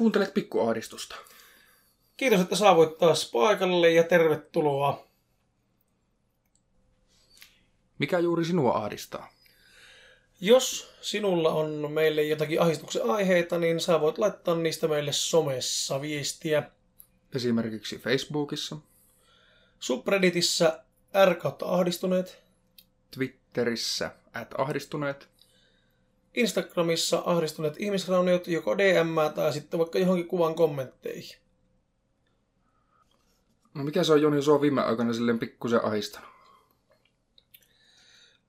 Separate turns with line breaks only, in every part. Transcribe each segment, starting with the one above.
Kuuntelet pikkuahdistusta.
Kiitos, että saavuit taas paikalle ja tervetuloa.
Mikä juuri sinua ahdistaa?
Jos sinulla on meille jotakin ahdistuksen aiheita, niin sä voit laittaa niistä meille somessa viestiä.
Esimerkiksi Facebookissa,
Subredditissä r ahdistuneet,
Twitterissä, at ahdistuneet,
Instagramissa ahdistuneet ihmisrauniot joko DM tai sitten vaikka johonkin kuvan kommentteihin.
No mikä se on Joni sua viime aikoina silleen pikkusen ahdistanut?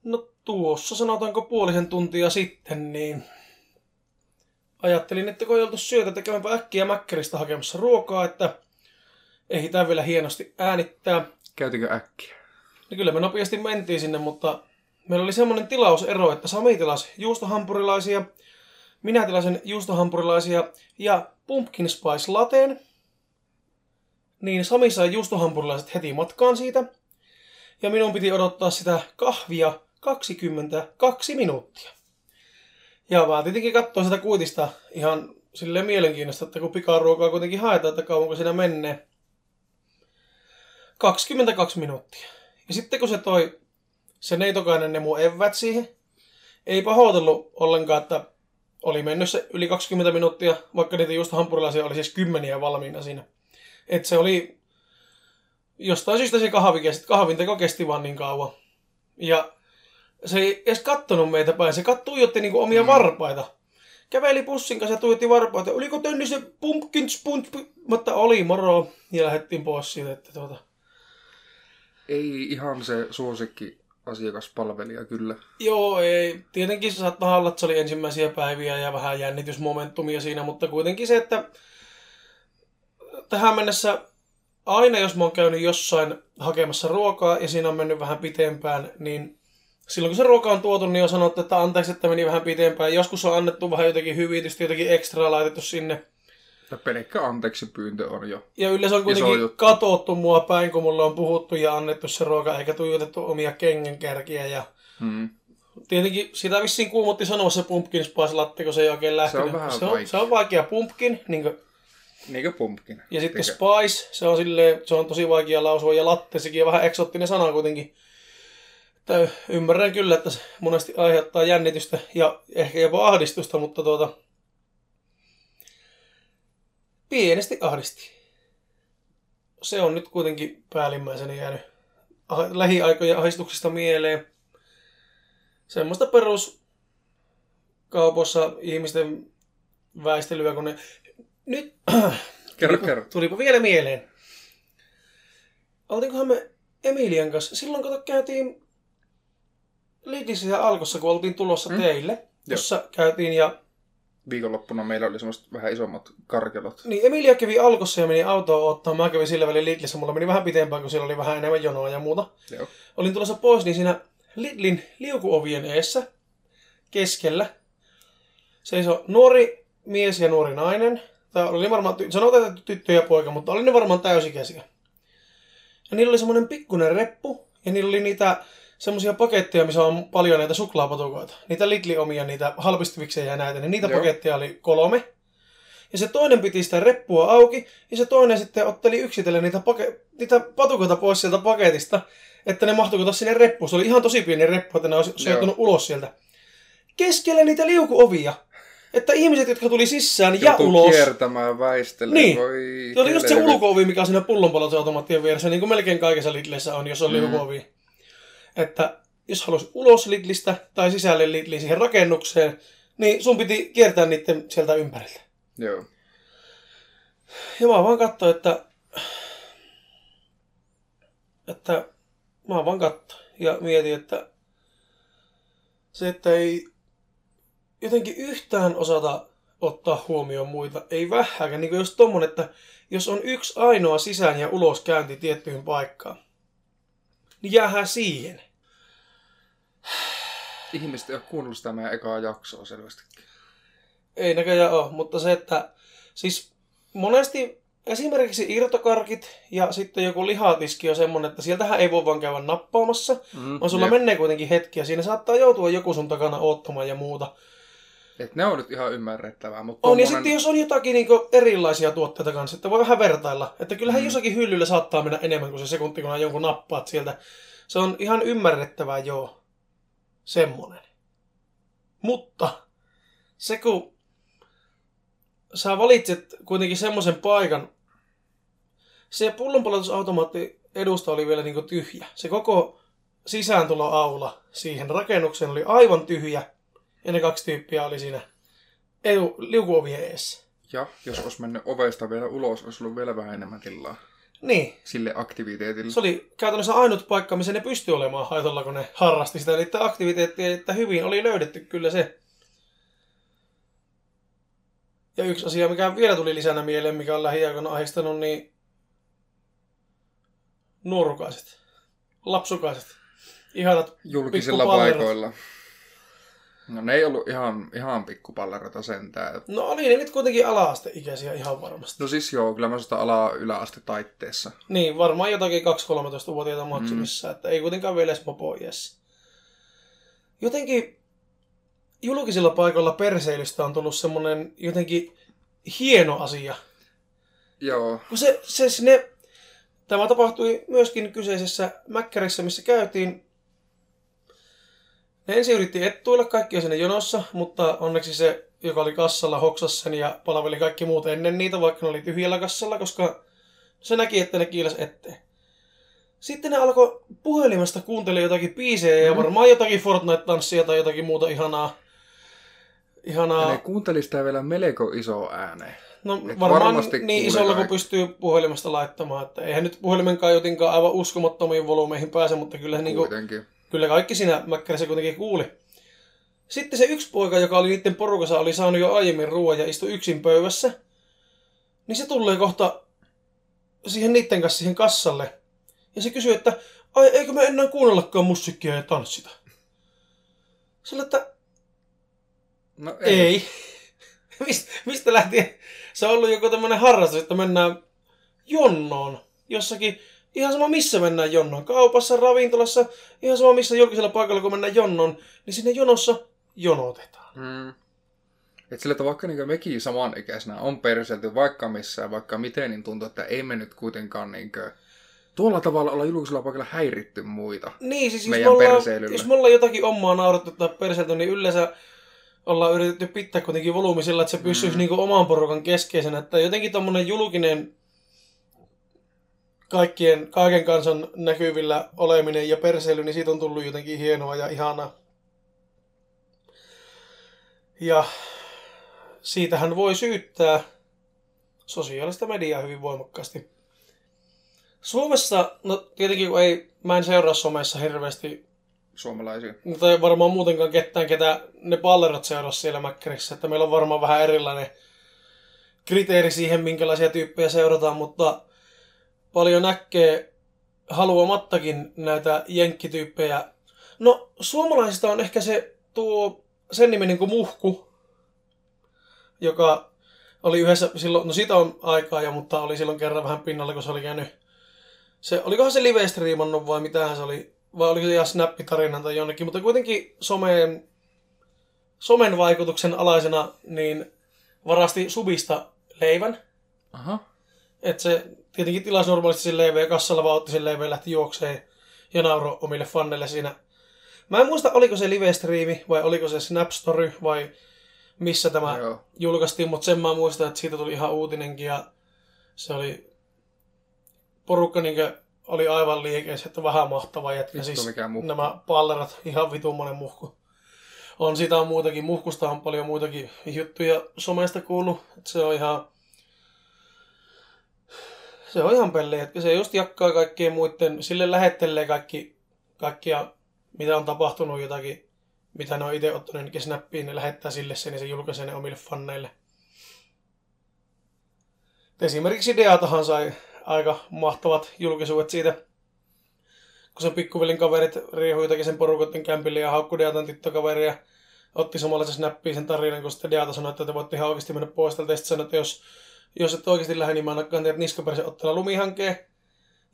No tuossa sanotaanko puolisen tuntia sitten, niin ajattelin, että kun ei oltu syötä, että äkkiä Mäkkäristä hakemassa ruokaa, että ehditään vielä hienosti äänittää.
Käytikö äkkiä?
No kyllä me nopeasti mentiin sinne, mutta meillä oli semmoinen tilausero, että Sami tilasi juustohampurilaisia, minä tilasin juustohampurilaisia ja pumpkin spice lateen. Niin Sami sai juustohampurilaiset heti matkaan siitä. Ja minun piti odottaa sitä kahvia 22 minuuttia. Ja mä tietenkin katsoin sitä kuitista ihan silleen mielenkiinnosta, että kun pikaruokaa kuitenkin haetaan, että kauanko siinä menee. 22 minuuttia. Ja sitten kun se toi se neitokainen ne mun evät siihen, ei pahoitellut ollenkaan, että oli mennyt se yli 20 minuuttia, vaikka niitä just hampurilaisia oli siis kymmeniä valmiina siinä. Että se oli, jostain syystä se kahvi kesti, kahvin teko kesti vaan niin kauan. Ja se ei edes kattonut meitä päin, se tuijotti niinku omia mm. varpaita. Käveli pussin kanssa ja tuijotti varpaita. Oliko tönni se pumpkin spunt? Mutta oli, moro. Ja lähdettiin pois siitä, että tuota...
Ei ihan se suosikki asiakaspalvelija kyllä.
Joo, ei. Tietenkin saattaa olla, että se oli ensimmäisiä päiviä ja vähän jännitysmomentumia siinä, mutta kuitenkin se, että tähän mennessä aina jos mä oon käynyt jossain hakemassa ruokaa ja siinä on mennyt vähän pitempään, niin silloin kun se ruoka on tuotu, niin on sanottu, että anteeksi, että meni vähän pitempään. Joskus on annettu vähän jotenkin hyvitystä, jotenkin ekstraa laitettu sinne.
Ja pelkkä anteeksi pyyntö on jo.
Ja yleensä on kuitenkin katottu mua päin, kun mulle on puhuttu ja annettu se ruoka, eikä tuijotettu omia kengänkärkiä. Ja hmm. Tietenkin sitä vissiin kuumotti sanoa se pumpkin spice latte, kun se ei oikein lähtenyt.
Se on vähän
se
on,
se on vaikea pumpkin, niin kuin
niin kuin pumpkin.
Ja sitten Mikä? spice, se on, silleen, se on tosi vaikea lausua, ja latte, sekin on vähän eksoottinen sana kuitenkin. Että ymmärrän kyllä, että se monesti aiheuttaa jännitystä ja ehkä jopa ahdistusta, mutta tuota, pienesti ahdisti. Se on nyt kuitenkin päällimmäisenä jäänyt lähiaikojen ahdistuksista mieleen. Semmoista perus kaupoissa ihmisten väistelyä, kun ne... Nyt...
Kerro,
tulipa,
kerro.
Tulipa vielä mieleen. Oltiinkohan me Emilian kanssa, silloin kun käytiin Lidlissä ja Alkossa, kun oltiin tulossa mm. teille, jossa käytiin ja
viikonloppuna meillä oli semmoista vähän isommat karkelot.
Niin, Emilia kävi alkossa ja meni autoa ottaa. Mä kävin sillä välin Lidlissä. Mulla meni vähän pitempään, kun siellä oli vähän enemmän jonoa ja muuta.
Joo.
Olin tulossa pois, niin siinä Lidlin liukuovien eessä keskellä seisoi nuori mies ja nuori nainen. Tai oli varmaan, sanotaan, että tyttö ja poika, mutta oli ne varmaan täysikäisiä. Ja niillä oli semmoinen pikkunen reppu, ja niillä oli niitä semmoisia paketteja, missä on paljon näitä suklaapatukoita. Niitä Lidli omia, niitä halpistuviksejä ja näitä, niin niitä Joo. paketteja oli kolme. Ja se toinen piti sitä reppua auki, ja se toinen sitten otteli yksitellen niitä, pake- niitä patukoita pois sieltä paketista, että ne mahtuiko sinne reppuun. Se oli ihan tosi pieni reppu, että ne olisi sijoittunut ulos sieltä. Keskelle niitä liukuovia. Että ihmiset, jotka tuli sisään ja ulos...
kiertämään väistellä.
Niin. Voi se oli just se ulkoovi, mikä on siinä pullonpalautusautomaattien vieressä, niin kuin melkein kaikessa Lidlissä on, jos on mm. liukuovi että jos halusi ulos Lidlistä tai sisälle Lidliin siihen rakennukseen, niin sun piti kiertää niiden sieltä ympäriltä.
Joo.
Ja mä vaan katsoin, että, että mä vaan katsoin ja mietin, että se, että ei jotenkin yhtään osata ottaa huomioon muita, ei vähääkään. Niin kuin jos tommonen, että jos on yksi ainoa sisään- ja uloskäynti tiettyyn paikkaan, niin jäähän siihen.
Ihmiset ei ole kuunnellut sitä meidän ekaa jaksoa selvästikin.
Ei näköjään ole, mutta se, että siis monesti esimerkiksi irtokarkit ja sitten joku lihatiski on semmonen, että sieltähän ei voi vaan käydä nappaamassa, mm, vaan sulla jep. menee kuitenkin hetki ja siinä saattaa joutua joku sun takana oottamaan ja muuta.
Et ne on nyt ihan ymmärrettävää, mutta
On, ja
tommonen-
sitten jos on jotakin niin erilaisia tuotteita kanssa, että voi vähän vertailla. Että kyllähän
Mm.
jossakin hyllyllä saattaa mennä enemmän kuin se sekunti, kun jonkun nappaat sieltä. Se on ihan ymmärrettävää, joo. Semmonen. Mutta se kun sä valitset kuitenkin semmoisen paikan, se pullonpalautusautomaatti edusta oli vielä niin tyhjä. Se koko sisääntuloaula siihen rakennukseen oli aivan tyhjä. Ja ne kaksi tyyppiä oli siinä edu, liukuovien eessä.
Ja jos olisi mennyt ovesta vielä ulos, olisi ollut vielä vähän enemmän tilaa
Niin,
sille aktiviteetille.
se oli käytännössä ainut paikka, missä ne pystyi olemaan haitolla, kun ne harrasti sitä niiden aktiviteettia, että hyvin oli löydetty kyllä se. Ja yksi asia, mikä vielä tuli lisänä mieleen, mikä on lähiaikoina ahdistanut, niin nuorukaiset, lapsukaiset, ihanat
Julkisilla paikoilla. No ne ei ollut ihan, ihan pikkupallerota sentään.
No oli ne nyt kuitenkin ala-asteikäisiä ihan varmasti.
No siis joo, kyllä mä sitä ala yläaste taitteessa.
Niin, varmaan jotakin 2-13-vuotiaita maksimissa, mm. että ei kuitenkaan vielä edes mopo Jotenkin julkisilla paikoilla perseilystä on tullut semmoinen jotenkin hieno asia.
Joo,
Kun se, se ne, tämä tapahtui myöskin kyseisessä mäkkärissä, missä käytiin. Ne ensin yritti ettuilla kaikkia sinne jonossa, mutta onneksi se, joka oli kassalla, hoksasi sen ja palveli kaikki muut ennen niitä, vaikka ne oli tyhjällä kassalla, koska se näki, että ne kiilas eteen. Sitten ne alkoi puhelimesta kuuntelemaan jotakin biisejä ja
Mhm.
varmaan jotakin Fortnite-tanssia tai jotakin muuta ihanaa.
ja
Ihanaa.
ne kuunteli sitä vielä melko iso ääneen.
No
Et
varmaan niin isolla kuin
kaikki.
pystyy puhelimesta laittamaan. Että eihän nyt puhelimen kaiutinkaan aivan uskomattomiin volyymeihin pääse, mutta kyllä, niin kuin,
Kuitenkin.
Kyllä kaikki siinä mäkkärissä kuitenkin kuuli. Sitten se yksi poika, joka oli niiden porukassa, oli saanut jo aiemmin ruoan ja istui yksin pöydässä. Niin se tulee kohta siihen niiden kanssa siihen kassalle. Ja se kysyy, että ai eikö me enää kuunnellakaan musiikkia ja tanssita? Sillä, että
No ei.
ei. Mist, mistä lähtien? Se on ollut joku tämmöinen harrastus, että mennään jonnoon. Jossakin, ihan sama missä mennään jonnoon. Kaupassa, ravintolassa, ihan sama missä julkisella paikalla kun mennään jonnoon. Niin sinne jonossa jonotetaan.
Mm. Et sillä, että vaikka niin mekin samanikäisenä on perselty vaikka missään, vaikka miten, niin tuntuu, että ei me nyt kuitenkaan niin tuolla tavalla olla julkisella paikalla häiritty muita.
Niin, siis jos me,
Meidän
ollaan, jos me ollaan jotakin omaa naurattu tai perselty, niin yleensä ollaan yritetty pitää kuitenkin volyymi sillä, että se pysyisi
Mm.
niin oman porukan keskeisenä. Että jotenkin tommonen julkinen kaikkien, kaiken kansan näkyvillä oleminen ja perseily, niin siitä on tullut jotenkin hienoa ja ihanaa. Ja siitähän voi syyttää sosiaalista mediaa hyvin voimakkaasti. Suomessa, no tietenkin kun ei, mä en seuraa somessa hirveästi
Suomalaisia.
mutta ei varmaan muutenkaan ketään, ketä ne pallerot seuraa siellä Mäkkärissä. Että meillä on varmaan vähän erilainen kriteeri siihen, minkälaisia tyyppejä seurataan, mutta paljon näkee haluamattakin näitä jenkkityyppejä. No, suomalaisista on ehkä se tuo sen niminen kuin Muhku, joka oli yhdessä silloin, no siitä on aikaa jo, mutta oli silloin kerran vähän pinnalla, kun se oli käynyt, se, olikohan se live-striimannut vai mitähän se oli, vai oliko se ihan snappitarinan tai jonnekin, mutta kuitenkin someen, somen vaikutuksen alaisena niin varasti subista leivän.
Aha.
Että se tietenkin tilasi normaalisti sen ja kassalla vaan otti sen ja lähti juokseen ja nauroi omille fanneille siinä. Mä en muista, oliko se live-striimi vai oliko se Snapstory vai missä tämä
Joo.
julkaistiin, mutta sen mä muistan, että siitä tuli ihan uutinenkin ja se oli porukka niin oli aivan liikeessä, että vähän mahtava jätkä.
Vittu,
Siis nämä pallerat, ihan vitummonen muhku. On sitä on muitakin, muhkusta on paljon muitakin juttuja somesta kuullut, että se on ihan se on ihan pelle, että se just jakkaa kaikkien muiden, sille lähettelee kaikki, kaikkia, mitä on tapahtunut jotakin, mitä ne on itse ottanut niin snappiin, ne lähettää sille sen ja se julkaisee ne omille fanneille. Esimerkiksi Deatahan sai aika mahtavat julkisuudet siitä, kun sen pikkuvelin kaverit riehui jotakin sen porukotten kämpille ja haukkui Deatan tyttökaveri ja otti samalla se snappiin sen tarinan, kun sitten Deata sanoi, että te voitte ihan oikeasti mennä pois tältä. Ja sitten sanoi, että jos, jos et oikeasti lähde, niin mä nakkaan teidät niskapersen ottaa lumihankeen.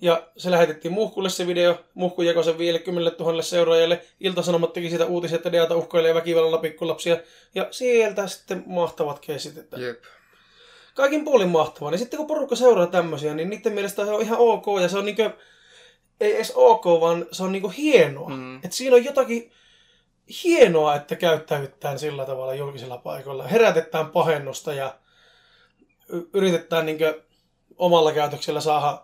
Ja se lähetettiin Muhkulle se video. Muhku jakoi sen 50 000 seuraajalle. Ilta-Sanomat teki siitä uutisia, että Deata uhkailee väkivallalla pikkulapsia. Ja sieltä sitten mahtavat keisit. Että
Jep.
kaikin puolin mahtavaa. Niin sitten kun porukka seuraa tämmöisiä, niin niiden mielestä se on ihan ok. Ja se on niinkö, ei edes ok, vaan se on niinku hienoa.
Mm.
Että siinä on jotakin hienoa, että käyttäydytään sillä tavalla julkisilla paikoilla. Herätetään pahennusta ja yritetään niinkö omalla käytöksellä saada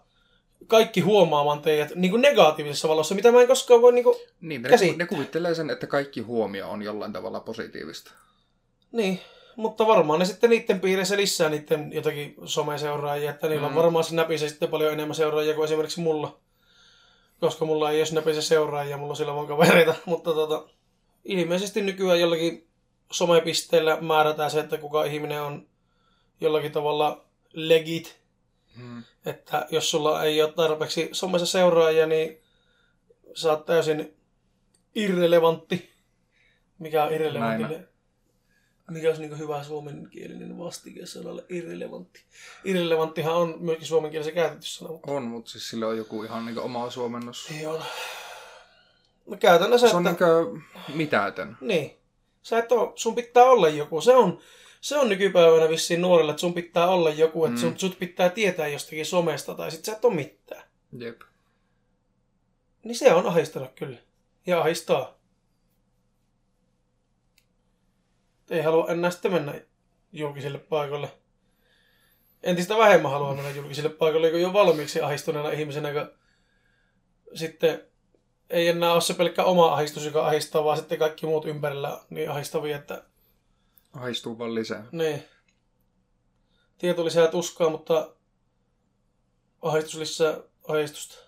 kaikki huomaamaan teidät niin kuin negatiivisessa valossa, mitä mä en koskaan voi niin kuin...
Niin, ne,
Käsittää.
ne kuvittelee sen, että kaikki huomio on jollain tavalla positiivista.
Niin, mutta varmaan ne sitten niiden piirissä lisää niiden jotakin someseuraajia, että niillä on
Mm.
varmaan Snapissa sitten paljon enemmän seuraajia kuin esimerkiksi mulla. Koska mulla ei ole Snapissa seuraajia, mulla on sillä vaan kavereita, mutta tota, ilmeisesti nykyään jollakin somepisteellä määrätään se, että kuka ihminen on jollakin tavalla legit,
Hmm.
että jos sulla ei ole tarpeeksi somessa seuraajia, niin sä oot täysin irrelevantti. Mikä on irrelevantti?
Näin
Mikä olisi niin hyvä suomenkielinen vastike sanalle irrelevantti? Irrelevanttihan on myöskin suomenkielisen käytetty sana, mutta
On, mutta siis sillä on joku ihan niin oma suomennos.
ei ole. No käytännössä,
Se on
että...
niin mitätön.
Niin. Sä et oo, sun pitää olla joku. Se on, se on nykypäivänä vissiin nuorille, että sun pitää olla joku, että
Mm.
sun, sut pitää tietää jostakin somesta tai sit sä et oo mitään.
Jep.
Niin se on ahistanut kyllä. Ja ahistaa. Ei halua enää sitten mennä julkisille paikoille. Entistä vähemmän haluaa mennä julkisille paikoille, kun jo valmiiksi ahistuneena ihmisenä, kun sitten ei enää ole se pelkkä oma ahistus, joka ahistaa, vaan sitten kaikki muut ympärillä niin ahistavia, että
Haistuu vaan lisää.
niin. Tieto lisää tuskaa, mutta ahistus lisää ahistusta.